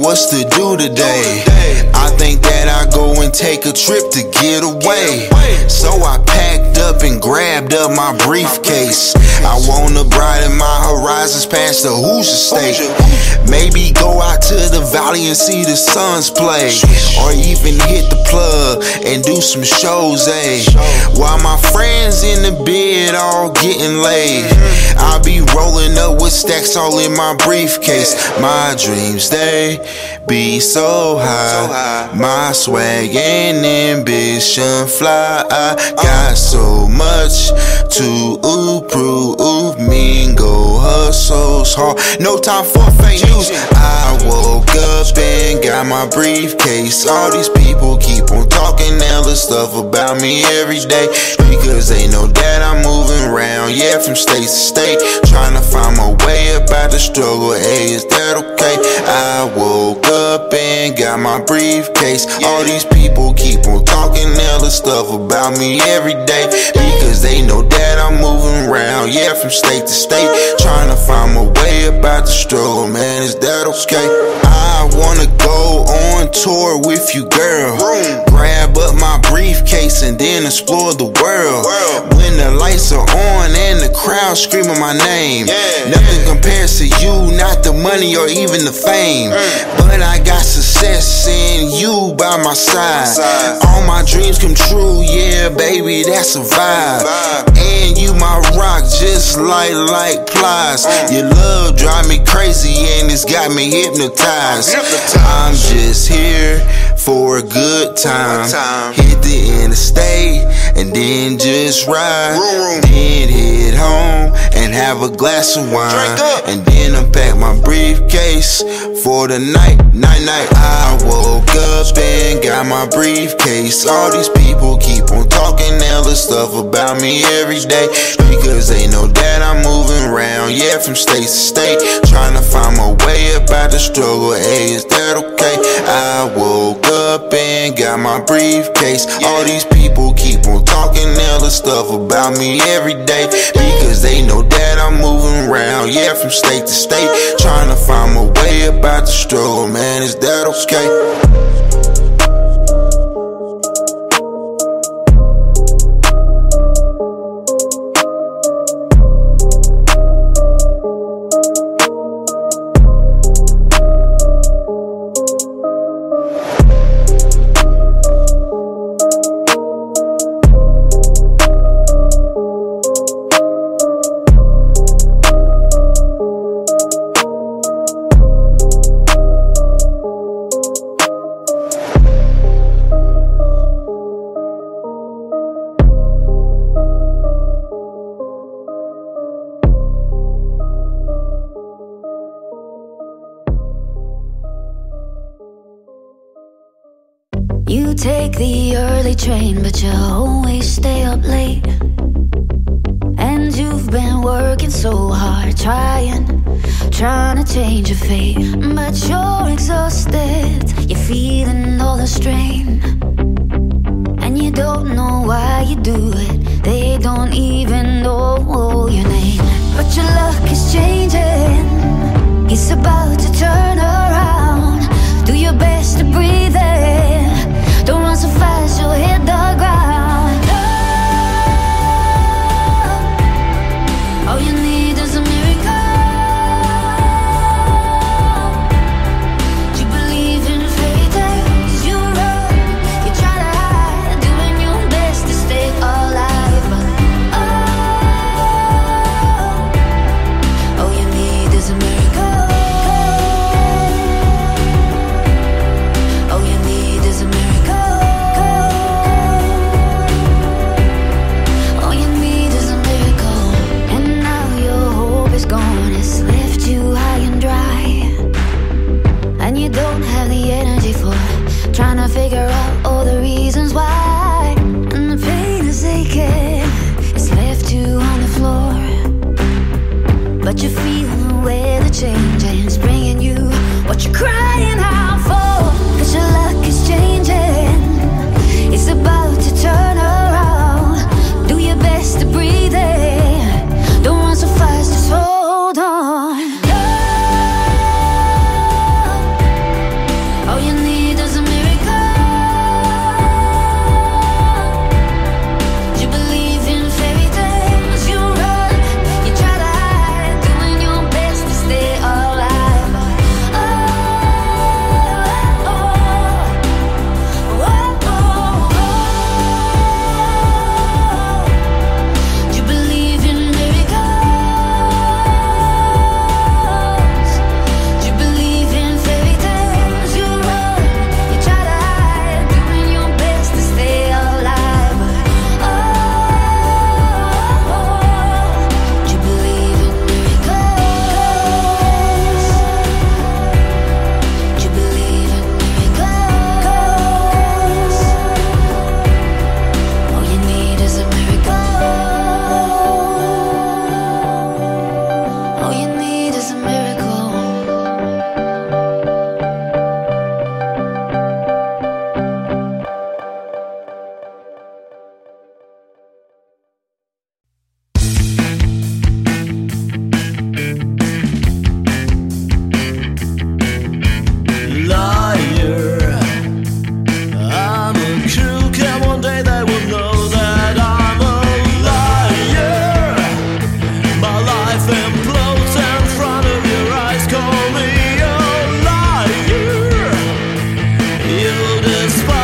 What's to do today? I think that I go and take a trip to get away. So I packed up and grabbed up my briefcase. I wanna broaden my horizons past the Hoosier State. Maybe go out to the valley and see the Suns play. Or even hit the plug and do some shows, eh? While my friends in the bed all getting laid. I'll be rolling up with stacks all in my briefcase. My dreams, they be so high. My swag and ambition fly. I got so much to prove. Me and go hustles hard. No time for fake news. I woke up and got my briefcase. All these people keep on talking other stuff about me every day. Because they know that I'm moving around, yeah, from state to state. Trying to find my way about the struggle. Hey, is that okay? I woke up and got my briefcase. All these people keep on talking other stuff about me every day. Because they know that I'm moving around, yeah, from state to state. Trying to find my way about the struggle, man, is that okay? I wanna go on tour with you, girl. Grab up my briefcase and then explore the world. When the lights are on and the crowd screaming my name. Nothing compares to you, not the money or even the fame. Mm. But I got success in you by my side. All my dreams come true, yeah, baby, that's a vibe. And you my rock, just like like plies. Mm. Your love drive me crazy and it's got me hypnotized. I'm just here for a good time. Hit the interstate and then just ride. Then head home and have a glass of wine. And then unpack my briefcase for the night. Night, night. I woke up and got my briefcase. All these people keep on talking other stuff about me every day. Because they know that I'm moving around, yeah, from state to state. Trying to find my way about the struggle. Hey, is that okay? I woke up and got my briefcase. All these people keep on talking other stuff about me every day. Because they know that I'm moving around, yeah, from state to state. Trying to find my way about the struggle, man, is that okay? Trying to change your fate. But you're exhausted, you're feeling all the strain. And you don't know why you do it, they don't even know your name. But your luck is changing, it's about to turn around. Do your best to breathe in. Don't run so fast, you'll hit the ground. You despise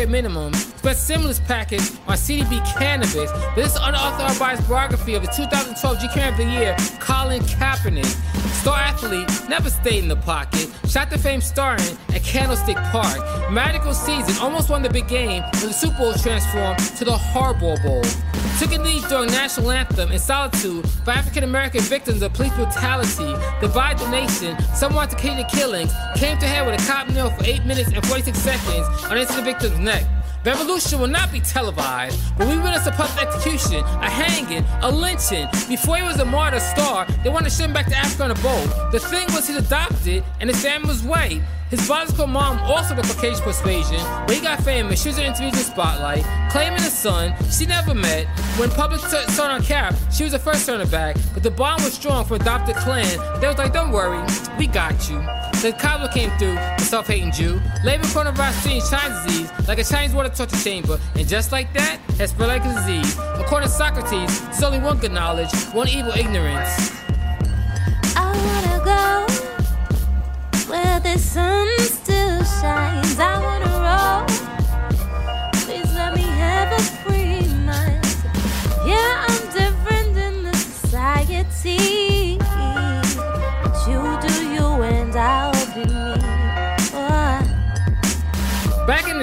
or mandatory. Spent stimulus package on CDB cannabis. This unauthorized biography of the 2012 GQ of the Year, Colin Kaepernick. Star athlete, never stayed in the pocket. Shot to fame starring at Candlestick Park. Magical season, almost won the big game when the Super Bowl transformed to the Harbaugh Bowl. Took a knee during national anthem in solitude for African American victims of police brutality. Divide the nation, some want to the killings. Came to head with a cop nail for 8 minutes and 46 seconds on the victim's neck. Revolution will not be televised, but we witnessed a public execution, a hanging, a lynching. Before he was a martyr star, they wanted to send him back to Africa on a boat. The thing was he's adopted and his family was white. His biological mom also the Caucasian persuasion. but he got famous, she was interviews in Spotlight, claiming a son she never met. When public t- saw on cap, she was the first to turn her back, but the bond was strong for adopted clan. They was like, don't worry, we got you. Then Kabul came through, the self-hating Jew. Labor coronavirus changed China's disease like a Chinese water torture chamber, and just like that, has spread like a disease. According to Socrates, there's only one good knowledge, one evil ignorance. I wanna go where the sun still shines. I wanna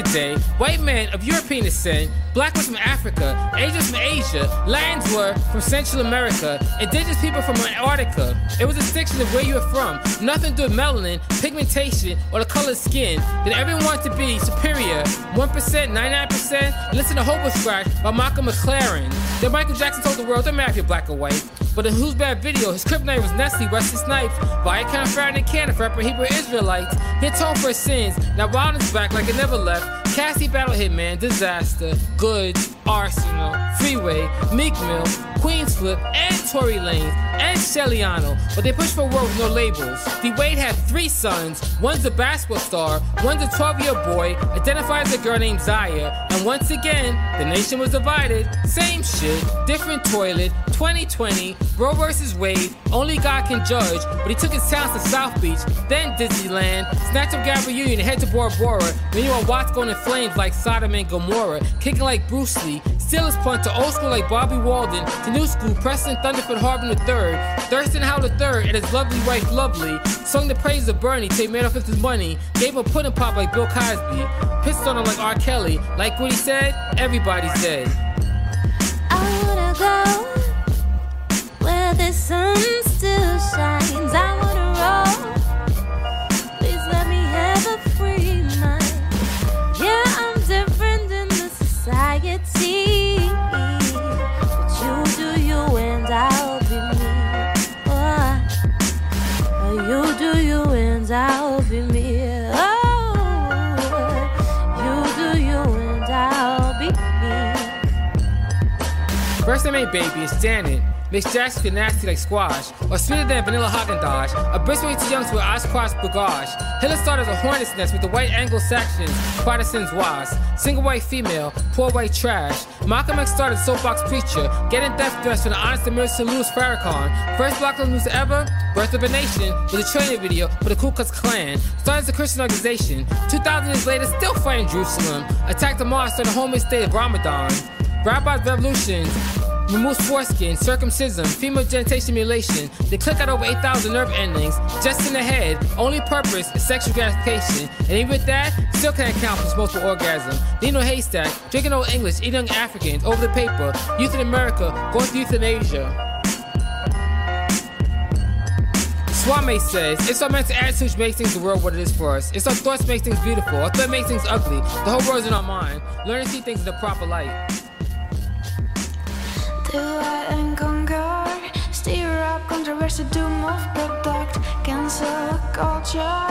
day, white men of European descent, black was from Africa, Asians from Asia, Latins were from Central America, indigenous people from Antarctica. It was a distinction of where you were from, nothing to do with melanin, pigmentation, or the color of skin. Then everyone to be superior. 1%, 99%, listen to Hobo Scratch by Michael McLaren. Then Michael Jackson told the world, don't matter if you're black or white. But in Who's Bad video, his crib name was Nestle Wesley Snipes. Viacom Farron and Cannon, rapper Hebrew Israelites. He atoned for his sins. Now Wilder's back like it never left. Cassie Battle Hitman, Disaster, Goods, Arsenal, Freeway, Meek Mill, Queens and Tory Lanez, and Shellyano. But they push for with no labels. D Wade had three sons. One's a basketball star, one's a 12 year boy, identified as a girl named Zaya. And once again, the nation was divided. Same shit, different toilet, 2020, Roe versus Wade, only God can judge, but he took his talents to South Beach, then Disneyland, snatch up Gabrielle Union and head to Bora Bora. Then you want Watts going in flames like Sodom and Gomorrah, kicking like Bruce Lee, his punt to old school like Bobby Walden, to new school, Preston Thunderfoot Harbin III, Thurston Howell III, and his lovely wife Lovely, sung the praise of Bernie, take made off with his money, gave him pudding pop like Bill Cosby, pissed on him like R. Kelly, like what he said, everybody's dead. I wanna go where the sun still shines. And I'll be me. Oh, you do you and I'll be me. First name ain't baby, it's Janet. Miss Jackson get nasty like squash, or sweeter than vanilla Haagen Dazs. A young to wear Oshkosh B'gosh. Hitler started a hornet's nest with the white Anglo-Saxons, Protestants wasp. Single white female, poor white trash. Malcolm X started soapbox preacher, getting death threats from the honest Emerson Louis Farrakhan. First black news ever, Birth of a Nation, with a training video for the Ku Klux Klan. Started as a Christian organization. 2,000 years later, still fighting Jerusalem. Attacked the mosque during the holy state of Ramadan. Rabbis revolutions, remove foreskin, circumcision, female genital mutilation. They click out over 8,000 nerve endings, just in the head. Only purpose is sexual gratification. And even with that, still can't accomplish multiple orgasm. Nino Haystack, drinking old English, eating young Africans, over the paper. Youth in America, going through euthanasia. Swami says, it's our mental attitudes makes things the world what it is for us. It's our thoughts makes things beautiful. Our thoughts makes things ugly. The whole world's in our mind. Learn to see things in the proper light. Divide and conquer, steer up controversy to move product, cancel culture.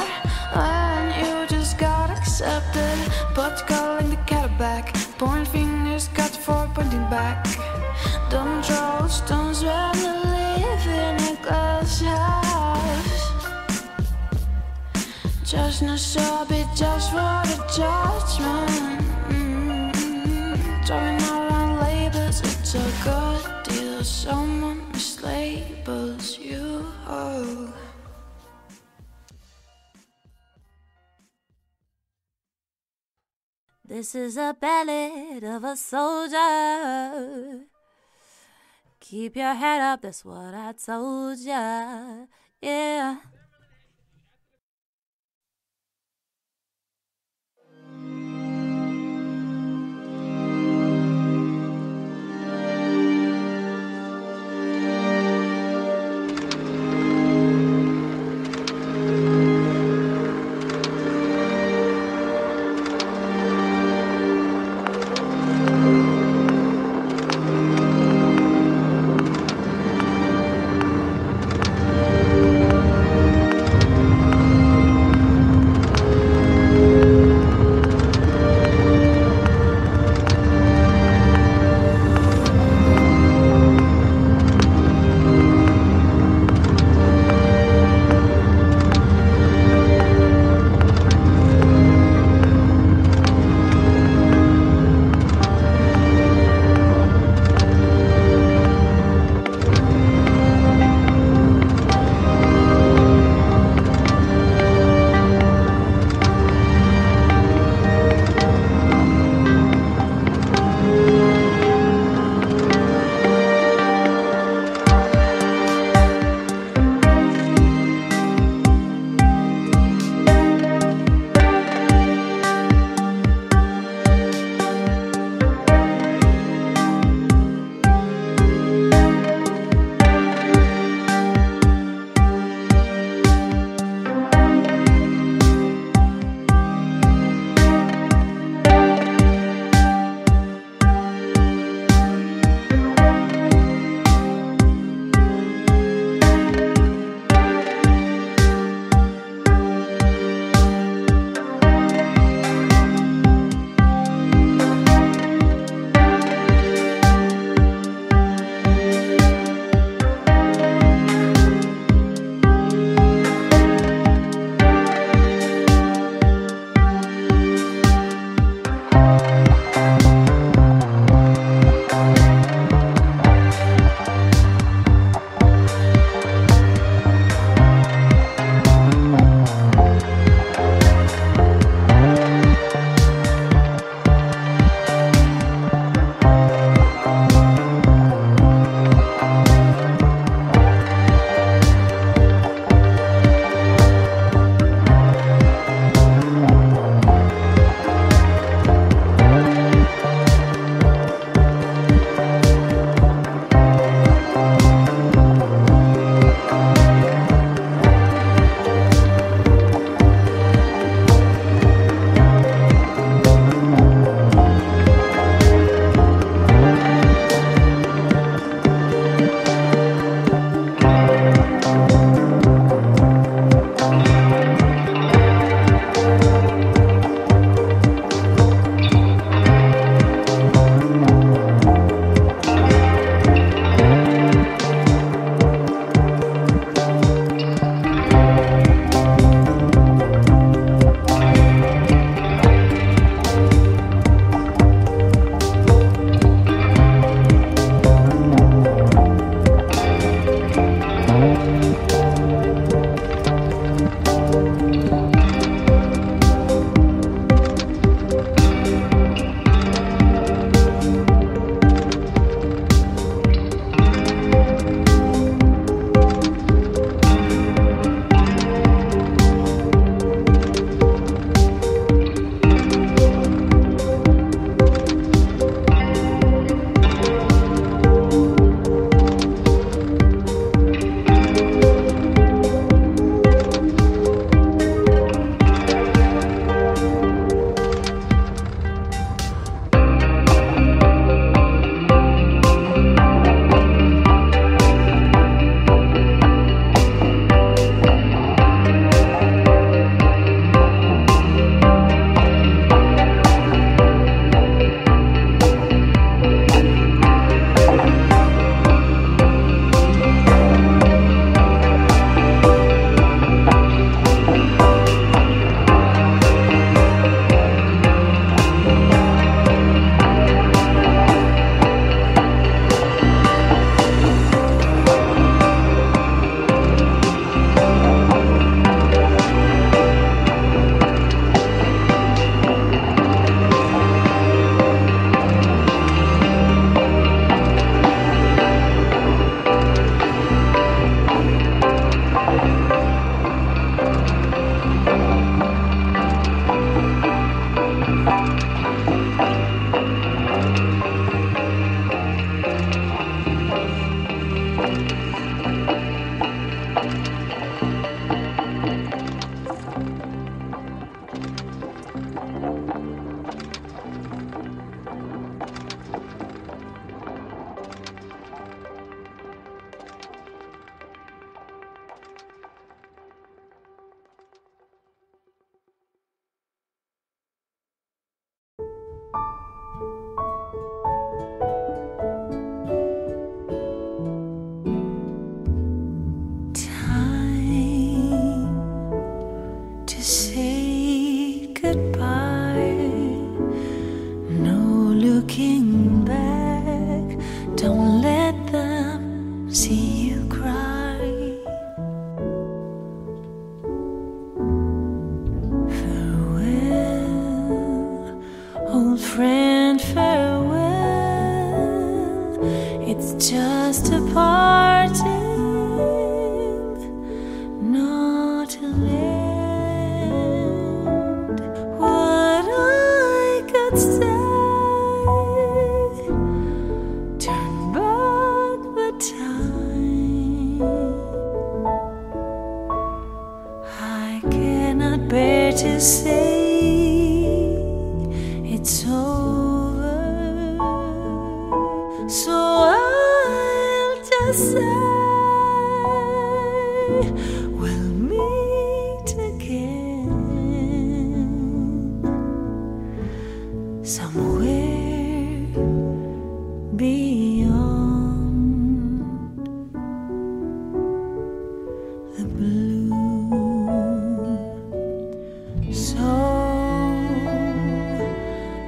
When you just got accepted, but calling the cat back, point fingers cut for pointing back. Don't throw stones when you live in a glass house. Just no so be just for the judgment. This is a ballad of a soldier. Keep your head up, that's what I told ya. Yeah.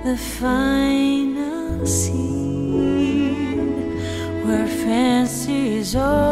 The final scene where fancies all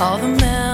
all the men.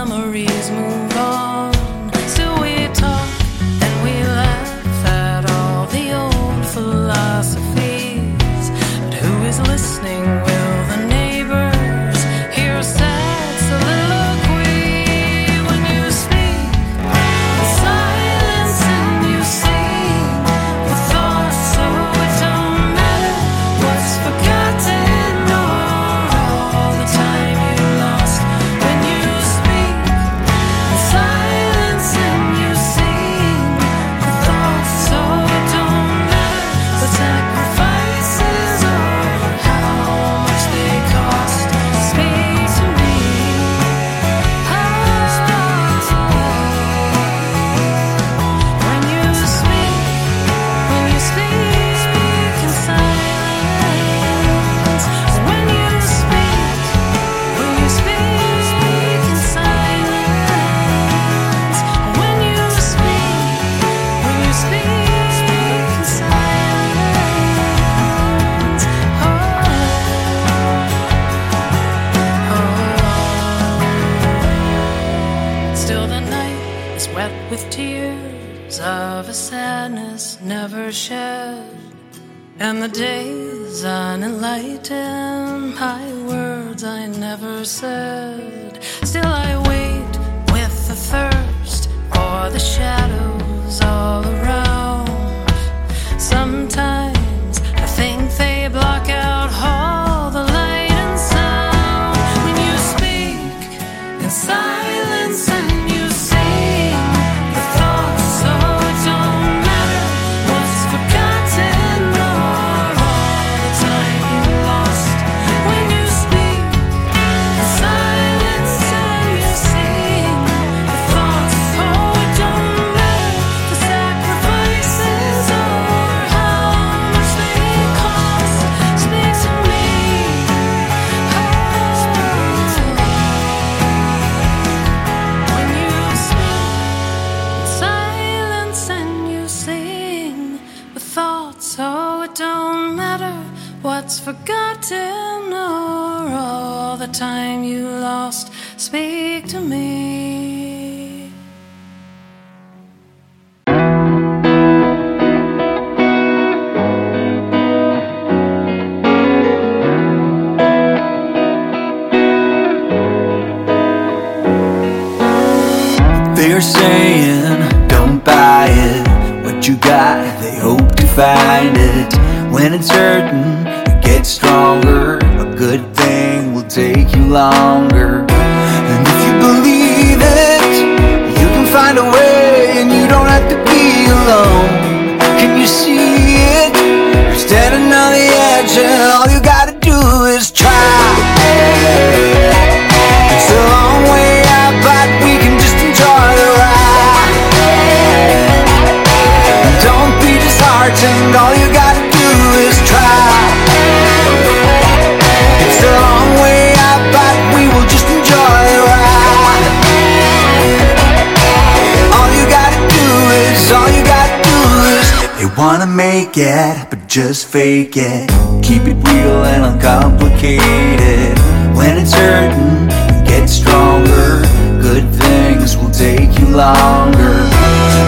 wanna make it, but just fake it. Keep it real and uncomplicated. When it's hurting, you get stronger. Good things will take you longer.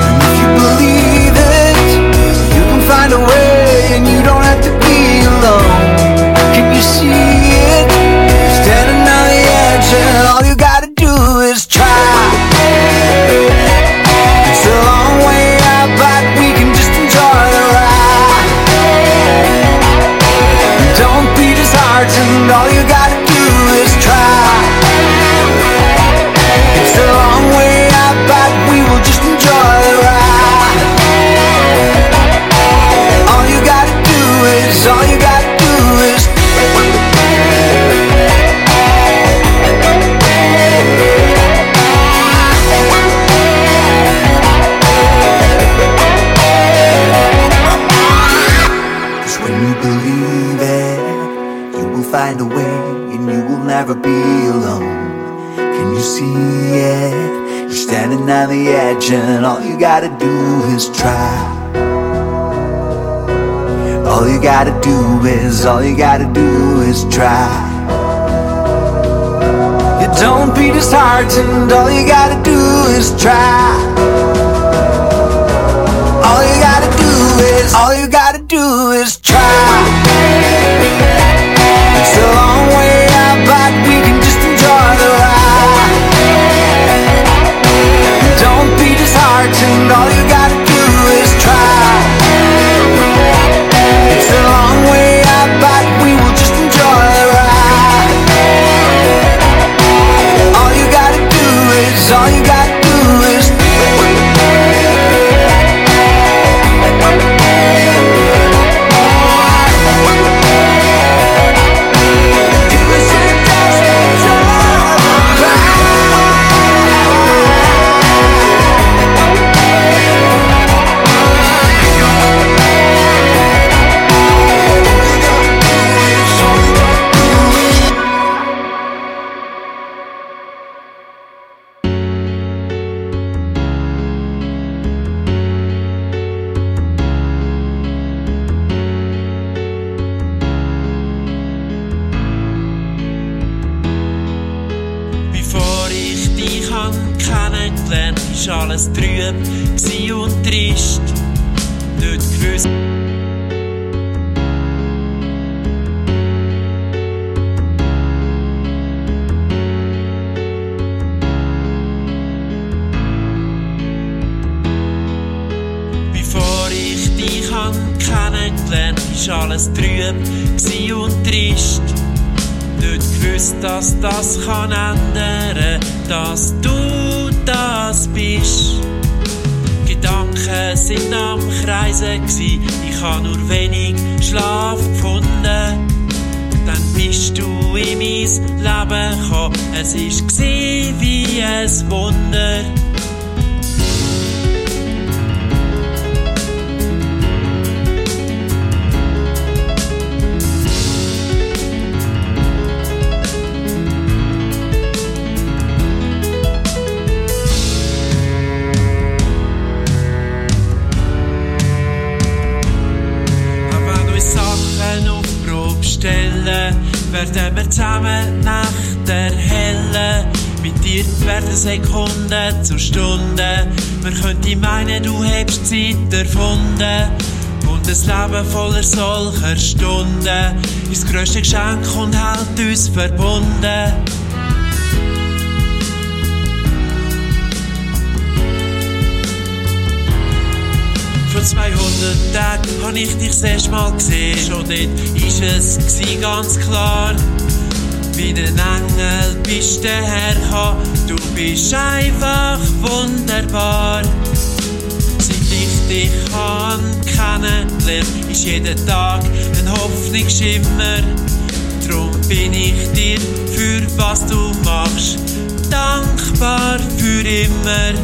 And if you believe it, you can find a way. See it. You're standing on the edge, and all you gotta do is try. All you gotta do is, all you gotta do is try. You don't be disheartened, all you gotta do is try. All you gotta do is, all you gotta do is disheartened, all zusammen die Nächte erhellen. Mit dir werden Sekunden zu Stunden. Man könnte meinen, du hättest Zeit erfunden. Und ein Leben voller solcher Stunden ist das grösste Geschenk und hält uns verbunden. Vor 200 Tagen hab ich dich das erste Mal gesehen. Schon dort ist es ganz klar. Wie ein Engel bist du hergekommen. Du bist einfach wunderbar. Seit ich dich kann kennenlernen, ist jeder Tag ein Hoffnungsschimmer. Drum bin ich dir für was du machst dankbar für immer.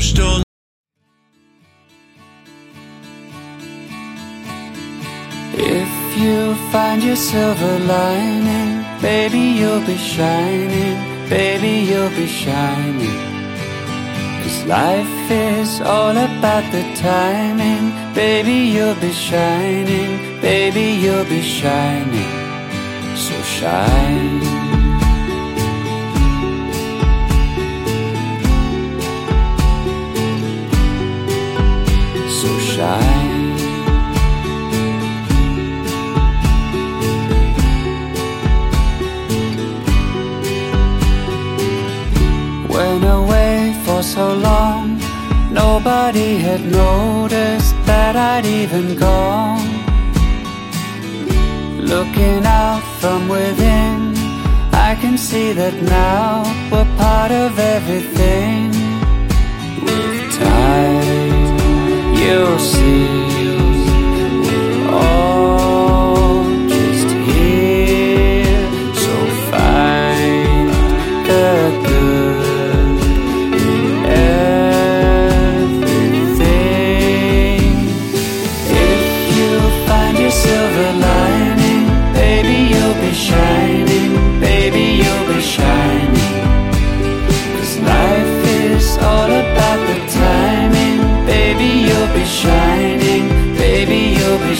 Stunden. If you find your silver lining, baby, you'll be shining, baby, you'll be shining. Cause life is all about the timing, baby, you'll be shining, baby, you'll be shining. So shine. shy. Went away for so long, nobody had noticed that I'd even gone. Looking out from within, I can see that now we're part of everything. eu sei.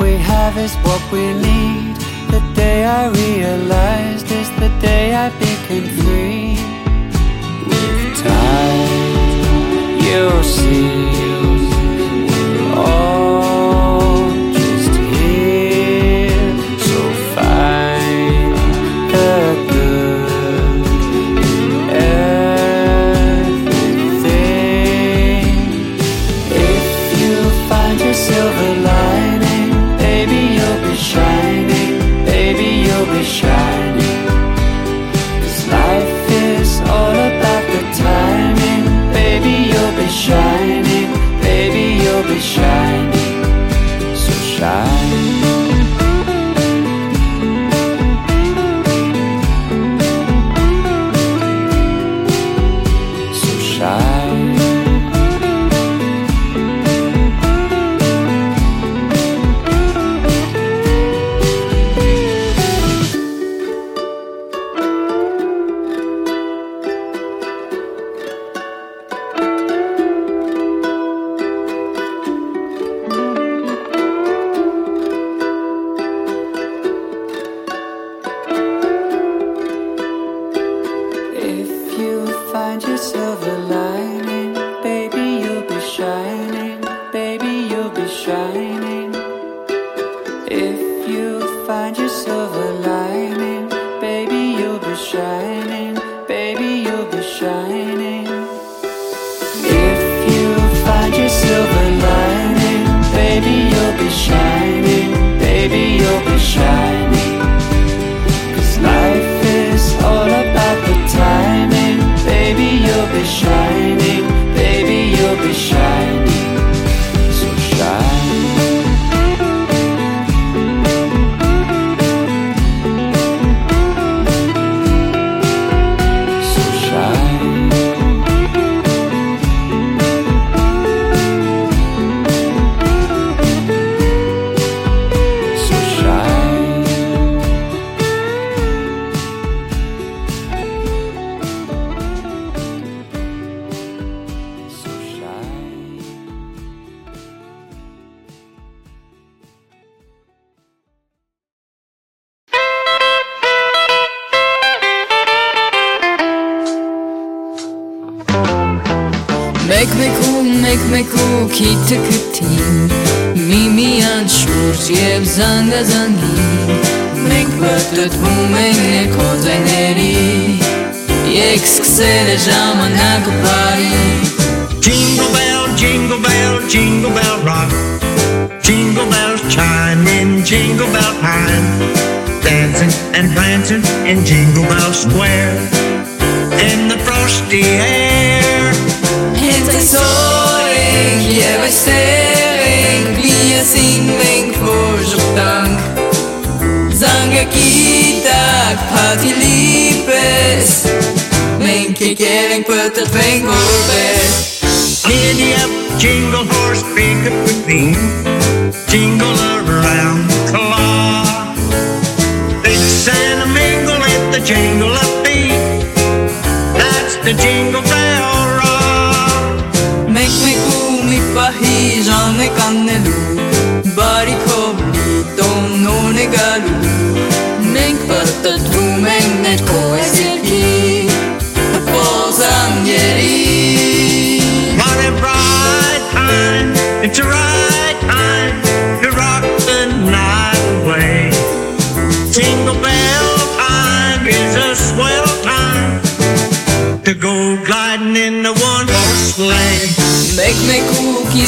we have is what we need. The day I realized is the day I became free. With time, you'll see.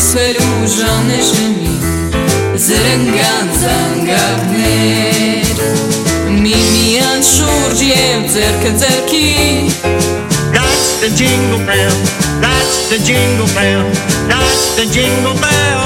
սերու ժանեշմի Զրնգան զանգակներ Մի միան շուրջ եմ ձերքը ձերքի That's the jingle bell, that's the jingle bell, that's the jingle bell.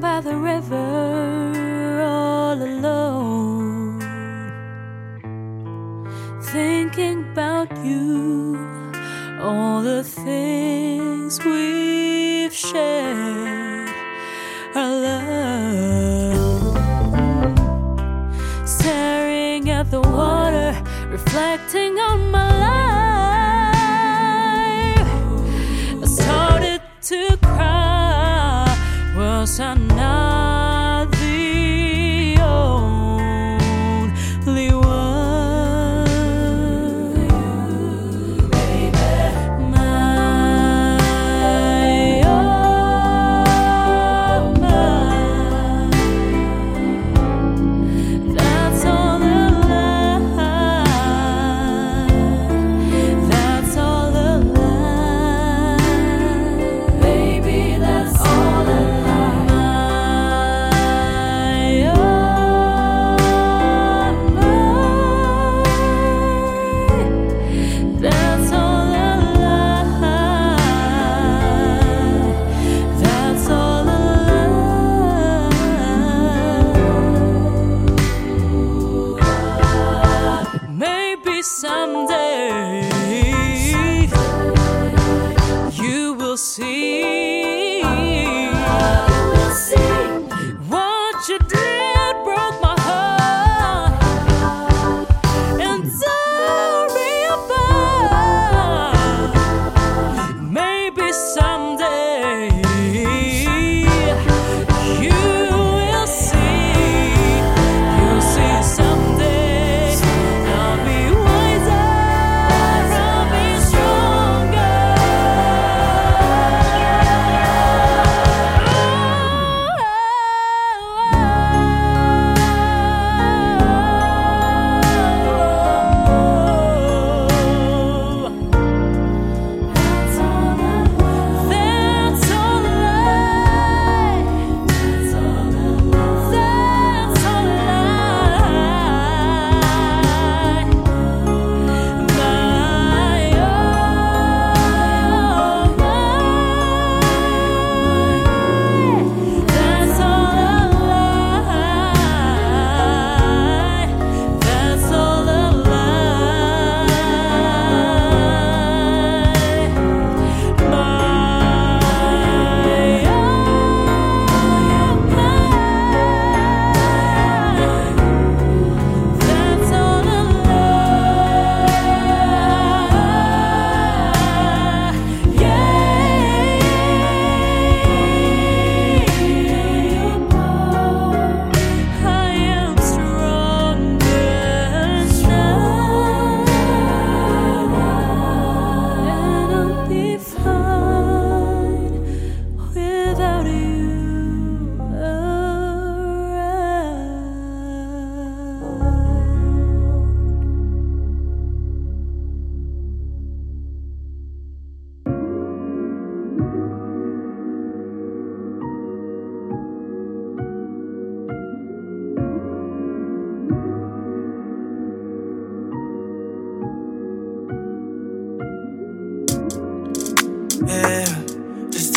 By the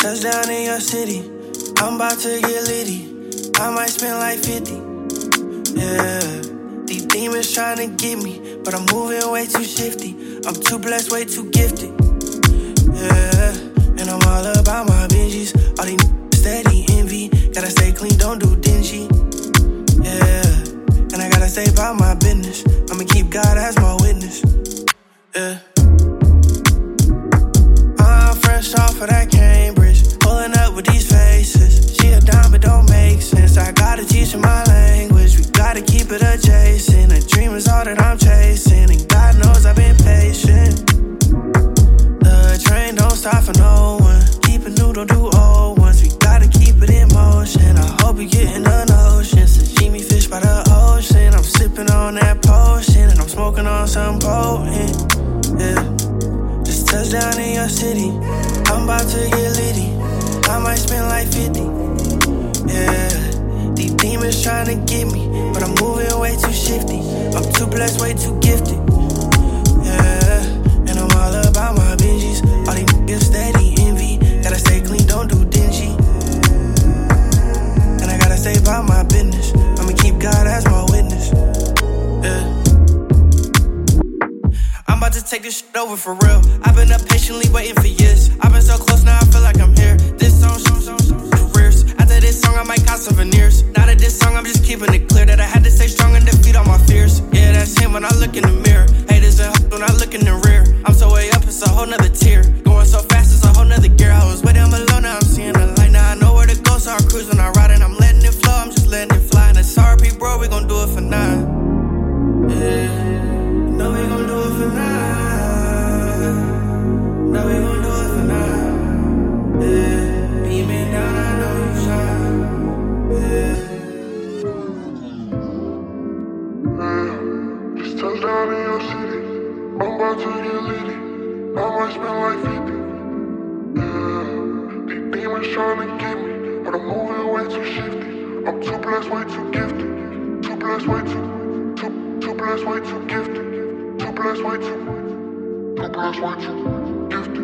touchdown in your city. I'm about to get litty. I might spend like 50. Yeah. These demons trying to get me, but I'm moving way too shifty. I'm too blessed, way too gifted. Yeah. And I'm all about my binges. All these steady envy. Gotta stay clean, don't do dingy. Yeah. And I gotta stay about my business. I'ma keep God as my witness. Yeah. Fresh off of that Cambridge. Pulling up with these faces. She a dime, but don't make sense. I gotta teach her my language. We gotta keep it adjacent. A dream is all that I'm chasing. And God knows I've been patient. The train don't stop for no one. Keep it new, don't do old ones. We gotta keep it in motion. I hope you get in the notion. Sashimi fish by the ocean. I'm sipping on that potion. And I'm smoking on some potent. Touchdown in your city. I'm about to get litty. I might spend like 50. Yeah. These demons trying to get me. But I'm moving way too shifty. I'm too blessed, way too gifted. Yeah. And I'm all about my binges. All these niggas steady envy. Gotta stay clean, don't do dingy. And I gotta stay about my business. I'ma keep God as my witness. About to take this shit over for real. I've been up patiently waiting for years. I've been so close now, I feel like I'm here. This song, song, song, song, careers. After this song, I might cop souvenirs. Now that this song, I'm just keeping it clear that I had to stay strong and defeat all my fears. Yeah, that's him when I look in the mirror. Haters and hoes when I look in the rear. I'm so way up, it's a whole nother tier. Going so fast, it's a whole nother gear. I was way down below, now I'm seeing the light. Now I know where to go, so I'm cruising, I'm riding. I'm letting it flow, I'm just letting it fly. And it's RP, bro, we gon' do it for nine. Yeah. About to get litty. I might spend like 50. Yeah. These demons trying to get me, but I'm moving way too shifty. I'm too blessed, way too gifted. Too blessed, way too, too, too blessed, way too gifted. Too blessed, way too, too blessed, way too gifted.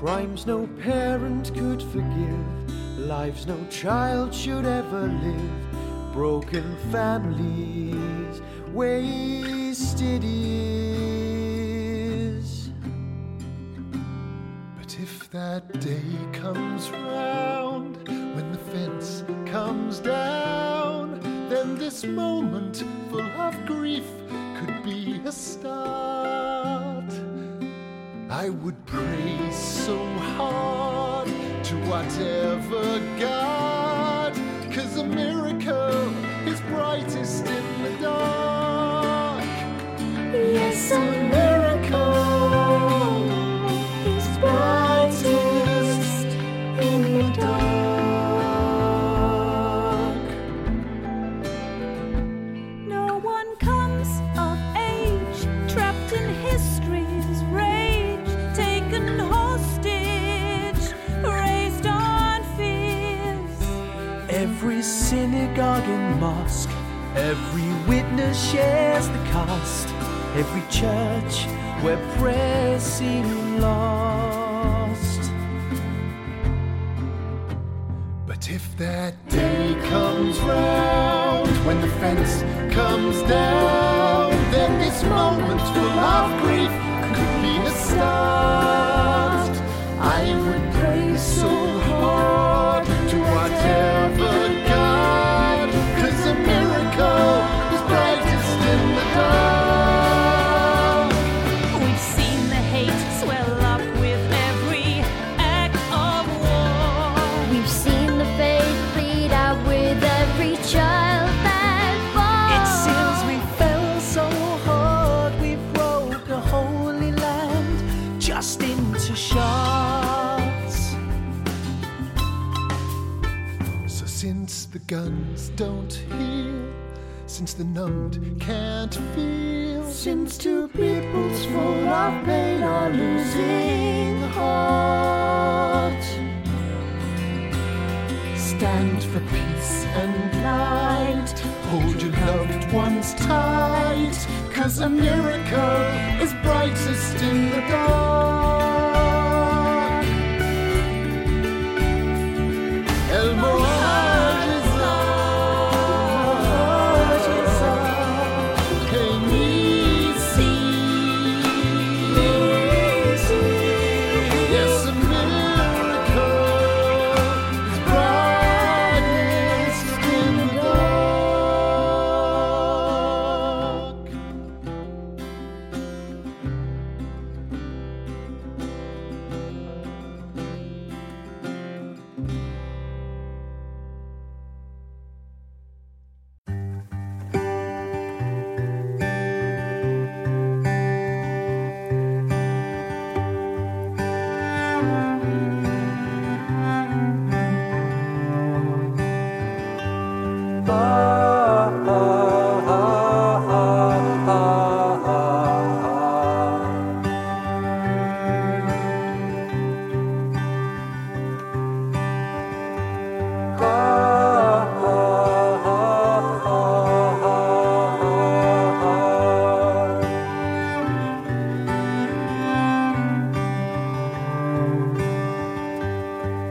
Crimes no parent could forgive, lives no child should ever live. Broken families, wasted years. But if that day comes round, when the fence comes down, then this moment full of grief could be a start. I would pray so hard to whatever God, cause a miracle is brightest in the dark. Yes, synagogue and mosque, every witness shares the cost. Every church where prayers seem lost. But if that day comes round, when the fence comes down, then this moment full of grief could be a start. I would guns don't heal, since the numbed can't feel, Since two peoples full of pain are losing heart. stand for peace and light. Hold your loved ones tight, cause a miracle is brightest in the dark.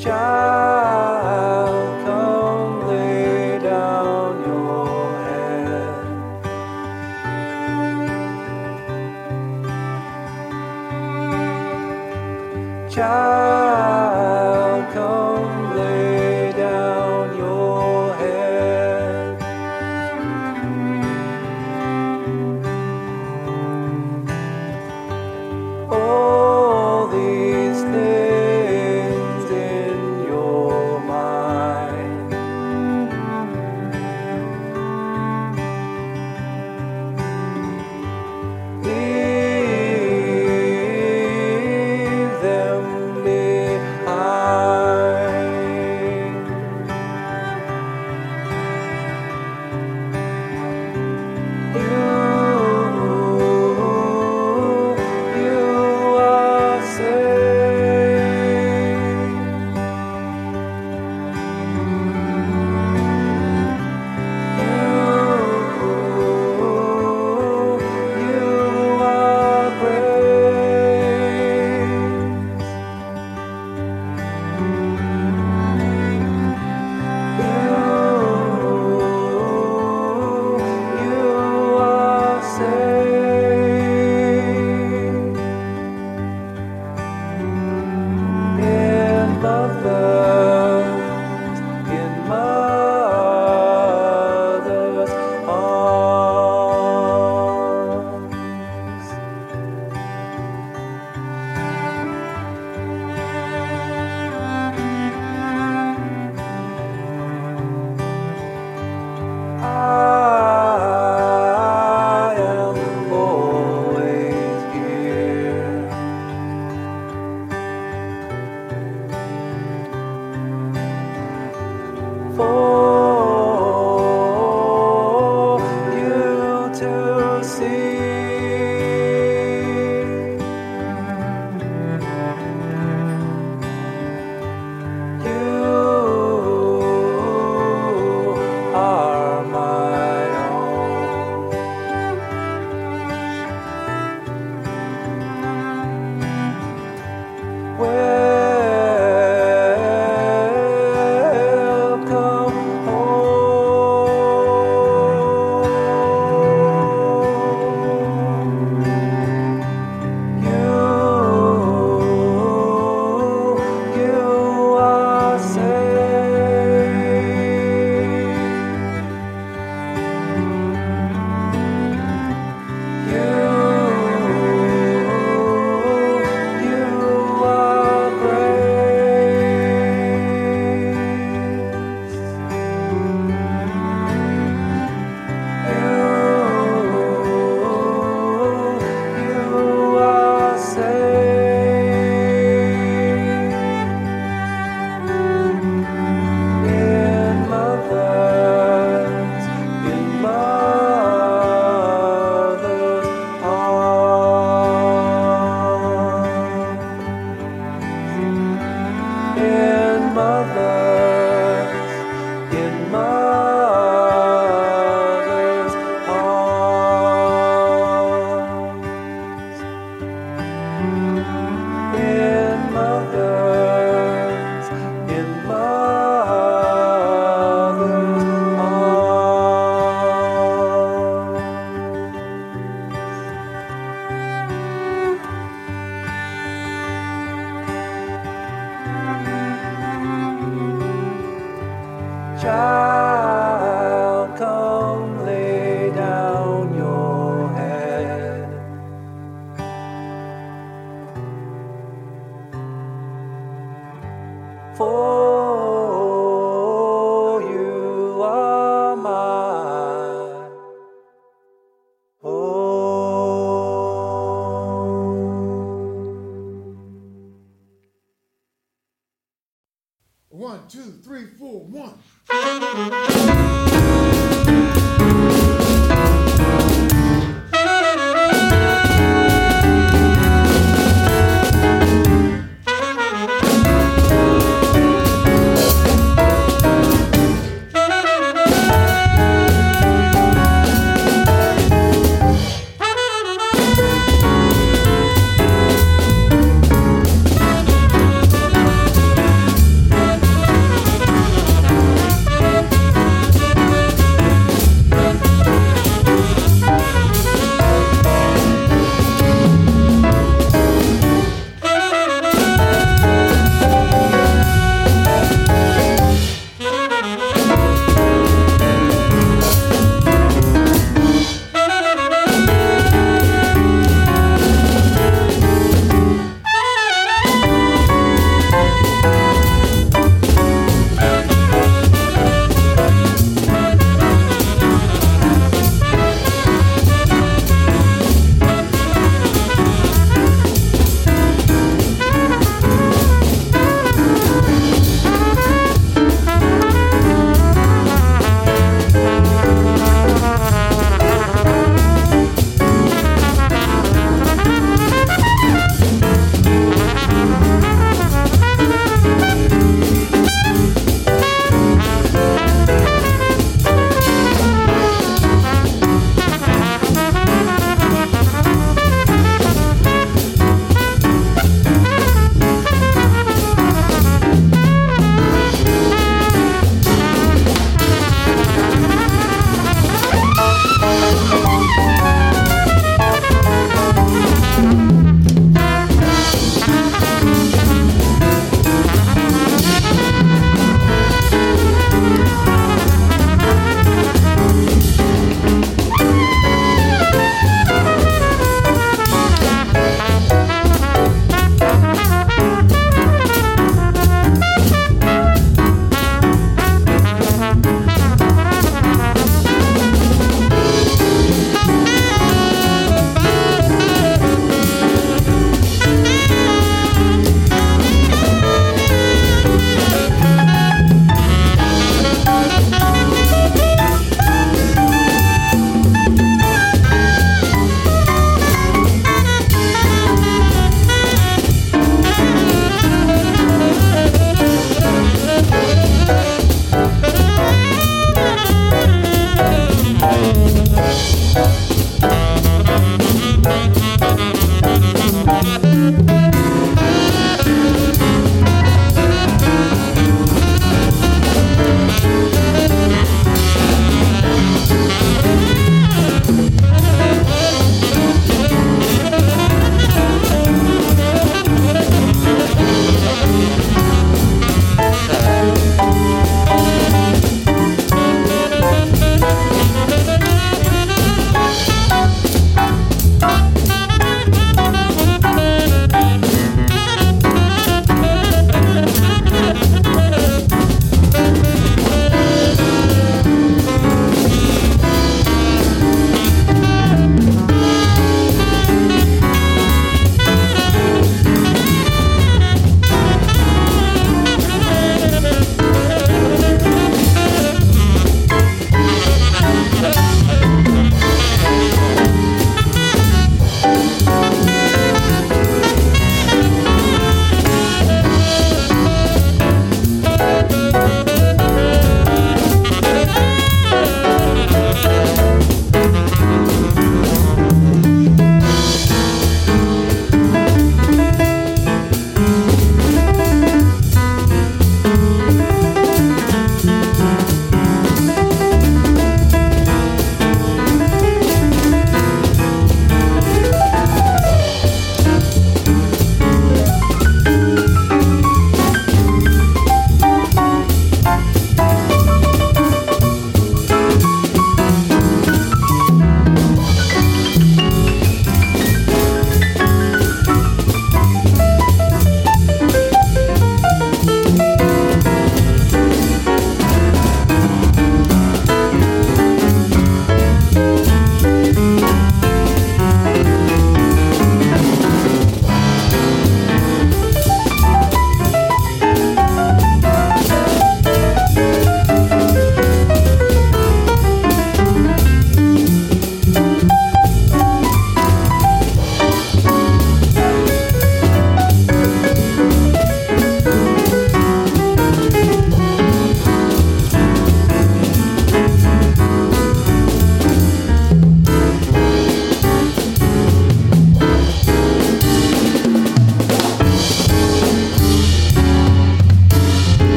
Child,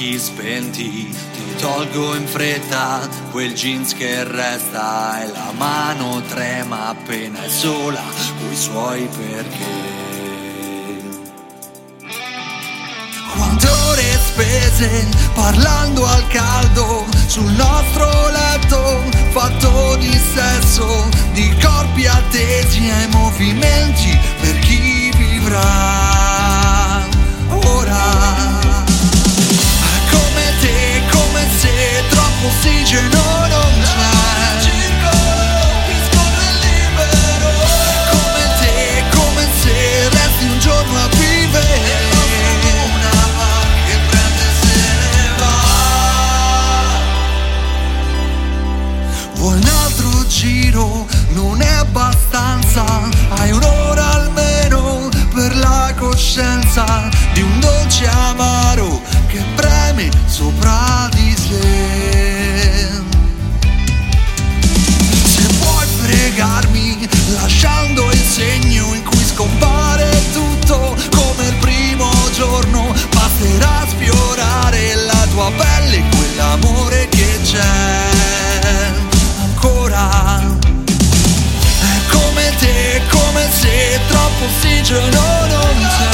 occhi spenti, ti tolgo in fretta quel jeans che resta e la mano trema appena è sola coi suoi perché. Quante ore spese parlando al caldo sul nostro letto fatto di sesso, di corpi attesi ai movimenti per chi vivrà ossigeno non c'è. Come te, come se resti un giorno a vivere. Vuoi un altro giro? Non è abbastanza. Hai un'ora almeno per la coscienza di un dolce amaro che preme sopra di sé. Lasciando il segno in cui scompare tutto come il primo giorno basterà sfiorare la tua pelle quell'amore che c'è ancora. È come te come se troppo ossigeno non c'è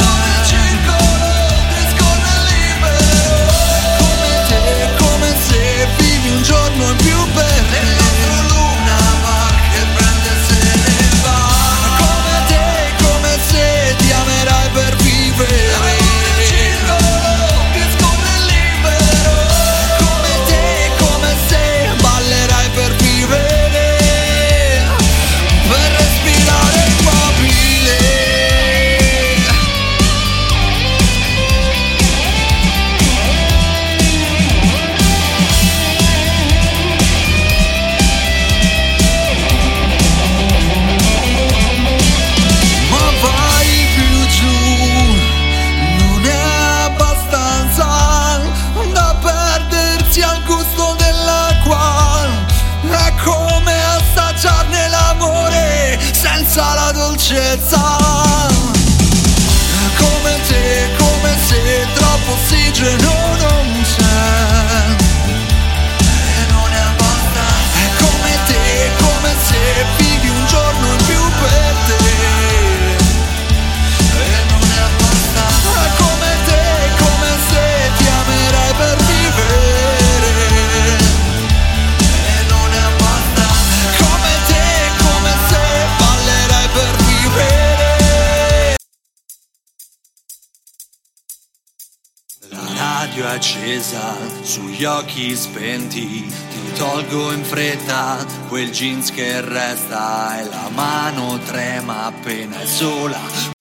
radio accesa, sugli occhi spenti, ti tolgo in fretta quel jeans che resta e la mano trema appena è sola.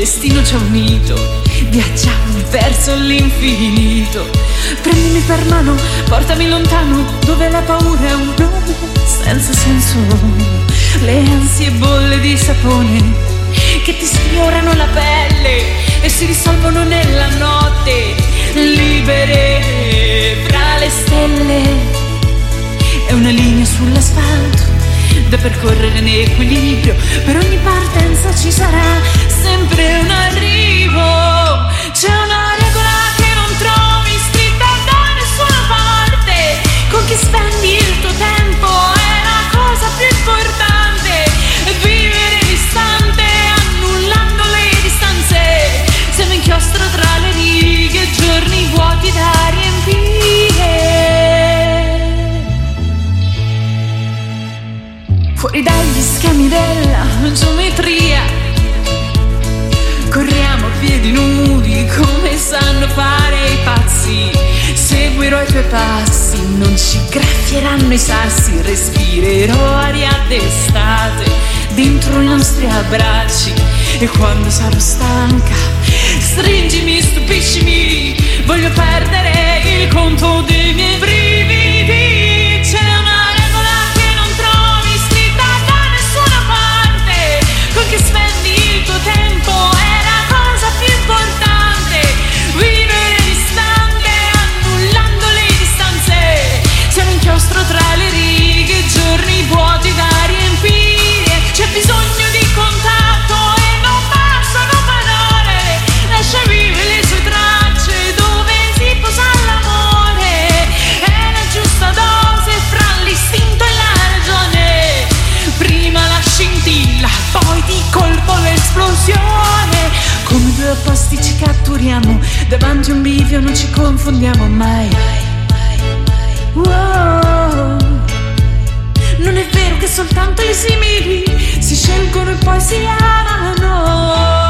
Destino ci ha unito Viaggiamo verso l'infinito. Prendimi per mano, portami lontano Dove la paura è un nome senza senso. Le ansie bolle di sapone che ti sfiorano la pelle e si risolvono nella notte, libere fra le stelle. È una linea sull'asfalto da percorrere in equilibrio, per ogni partenza ci sarà sempre un arrivo. C'è una regola che non trovi scritta da nessuna parte, con chi spendi il tuo tempo è la cosa più importante. Vivere distante, annullando le distanze. Siamo inchiostro tra le righe, giorni vuoti da riempire. Fuori dagli schemi della geometria. I pazzi. Seguirò i tuoi passi, non ci graffieranno i sassi. Respirerò aria d'estate dentro i nostri abbracci e quando sarò stanca stringimi, stupiscimi, voglio perdere il conto dei miei brividi. Catturiamo, davanti a un bivio non ci confondiamo mai. Wow. Non è vero che soltanto i simili si scelgono e poi si amano.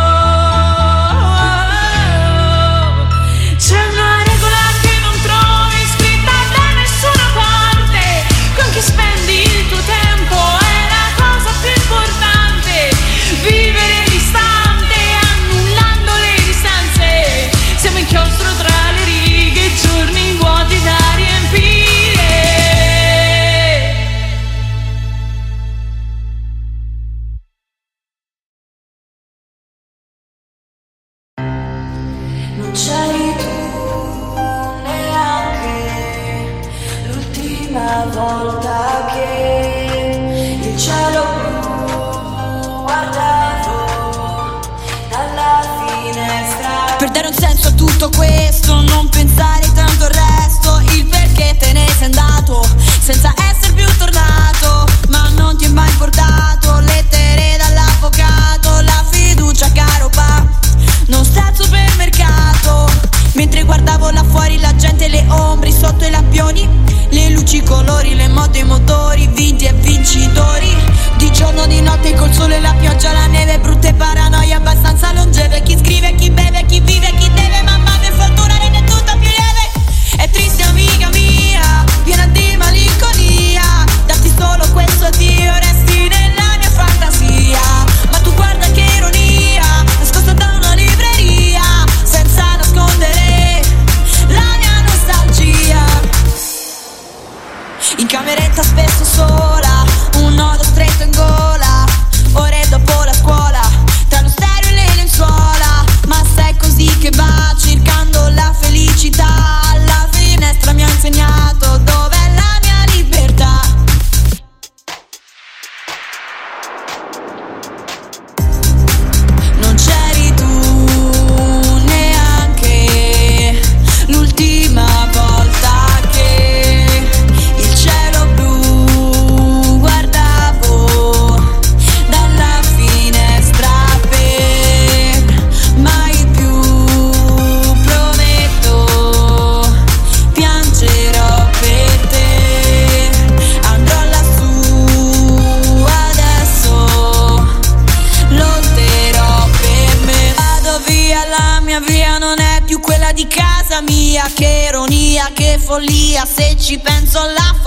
Per dare un senso a tutto questo, non pensare tanto al resto, il perché te ne sei andato, senza essere più tornato, ma non ti è mai portato lettere dall'avvocato, la fiducia caro pa, non sta al supermercato, mentre guardavo là fuori la gente, le ombre sotto i lampioni, le luci, i colori, le moto, i motori, vinti e vincitori, giorno, di notte col sole, la pioggia, la neve, brutte paranoie abbastanza longeve, chi scrive, chi beve, chi vive, chi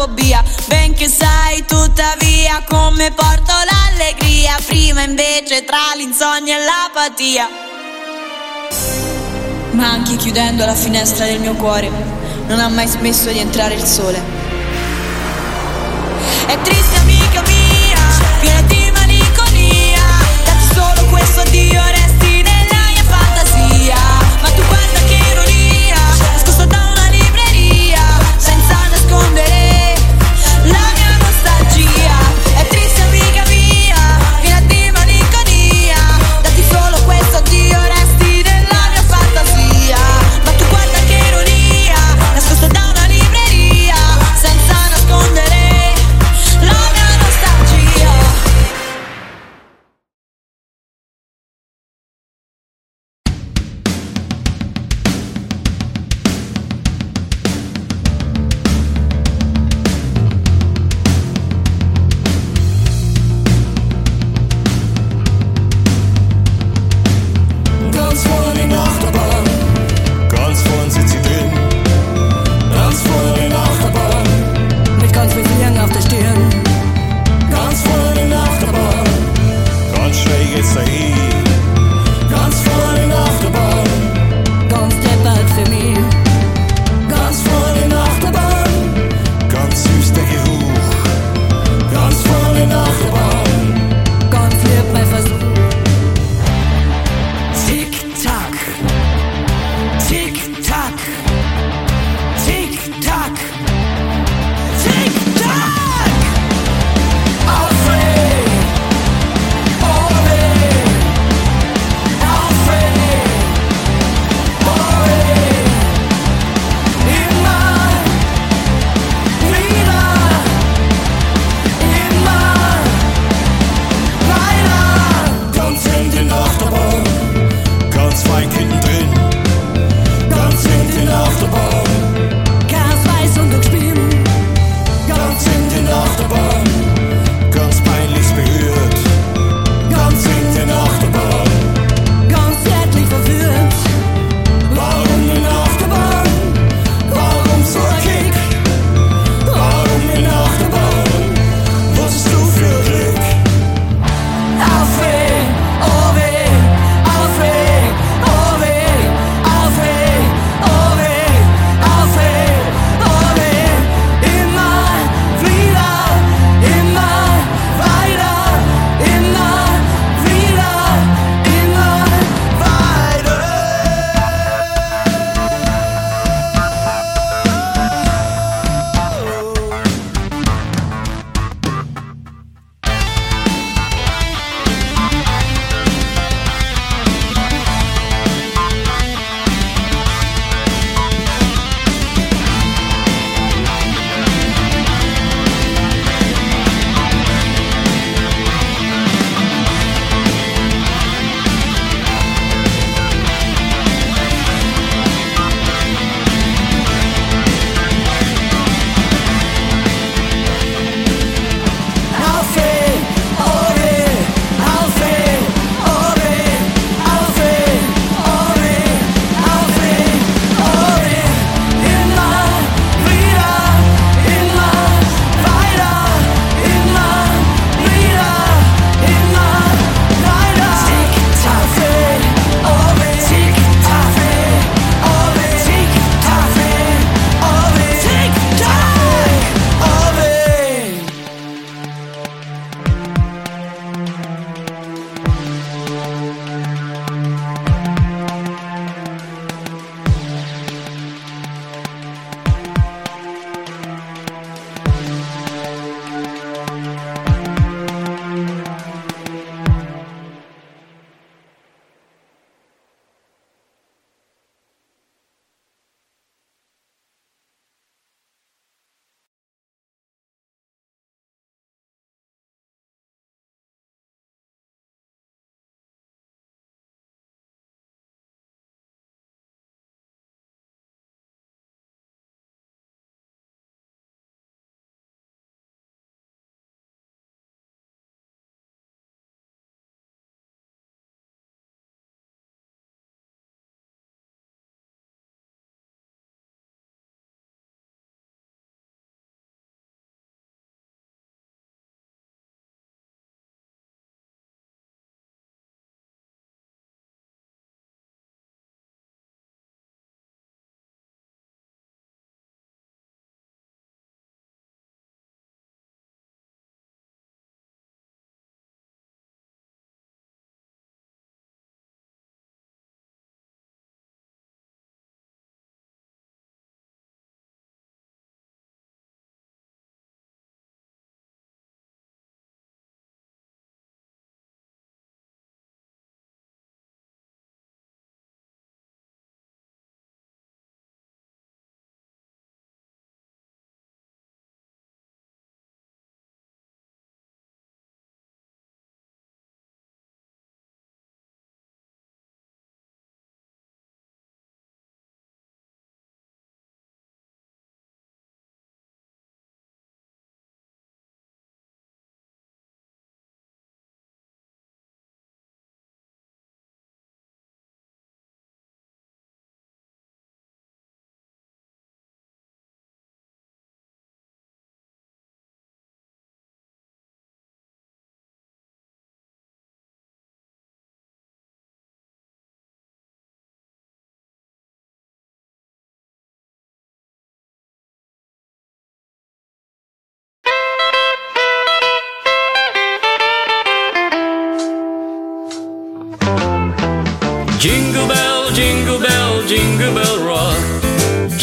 fobia Benché sai tuttavia come porto l'allegria. Prima invece tra l'insonnia e l'apatia. Ma anche chiudendo la finestra del mio cuore Non ha mai smesso di entrare il sole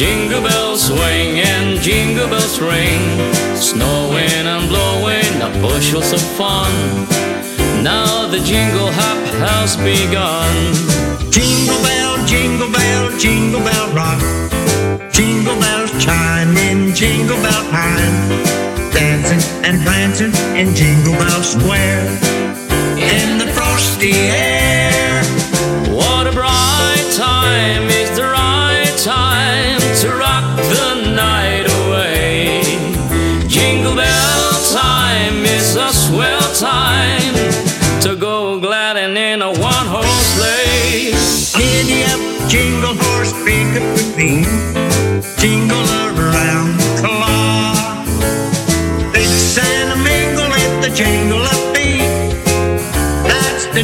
Jingle bells swing and jingle bells ring, snowing and blowing up bushels of fun. Now the jingle hop has begun. Jingle bell, jingle bell, jingle bell rock. Jingle bells chiming, jingle bell time. Dancing and prancing in Jingle Bell Square. In the frosty air.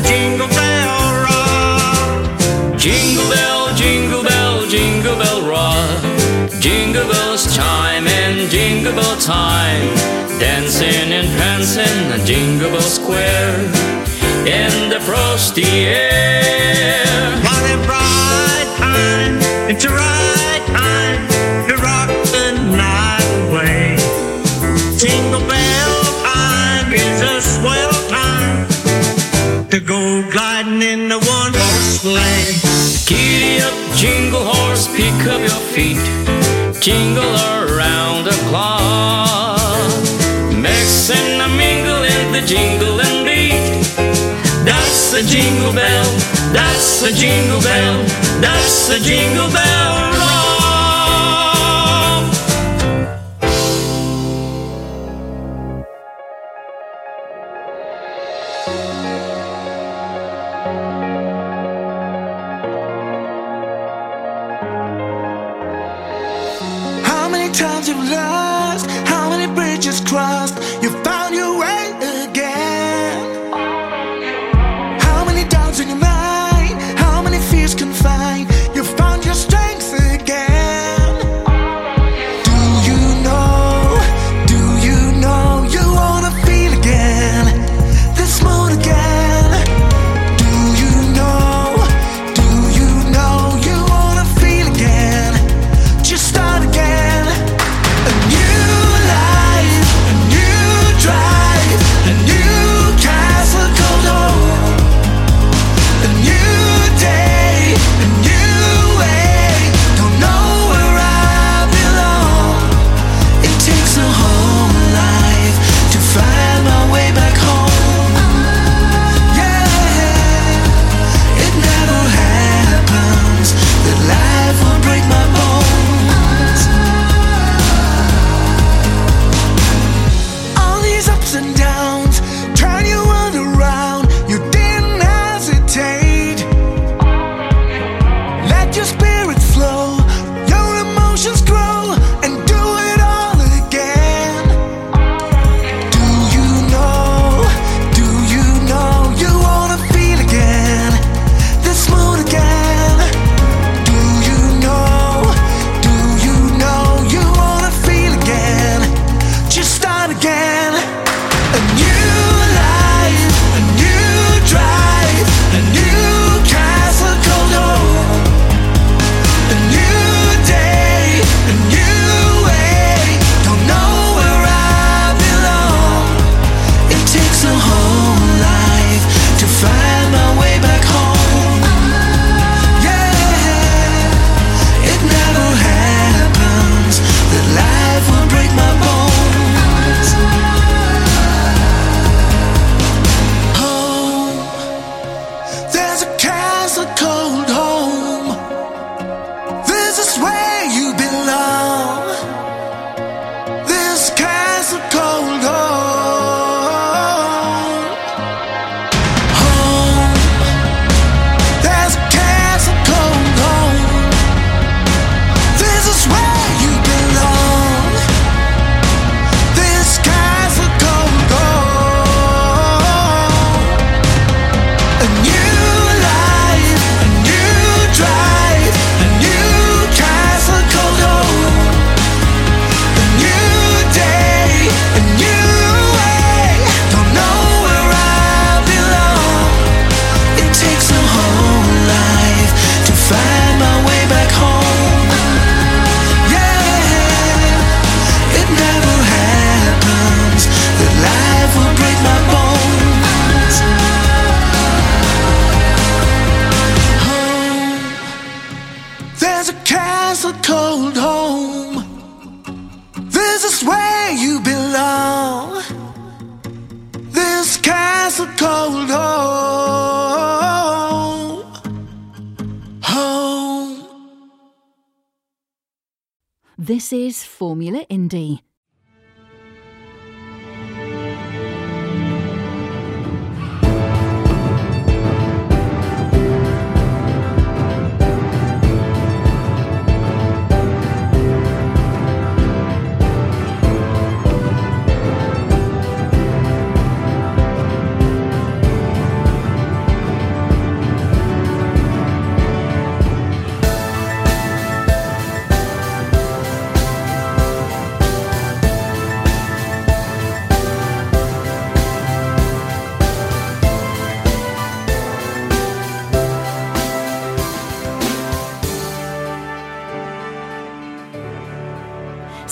Jingle bell rock. Jingle bell, jingle bell, jingle bell rock. Jingle bells chime and jingle bell time. Dancing and prancing a jingle bell square. In the frosty air. What a bright time, it's a right horse. Giddy up, jingle horse, pick up your feet. Jingle around the clock. Mix and a mingle in the jingle and beat. That's a jingle bell, that's a jingle bell, that's a jingle bell crossed? You found your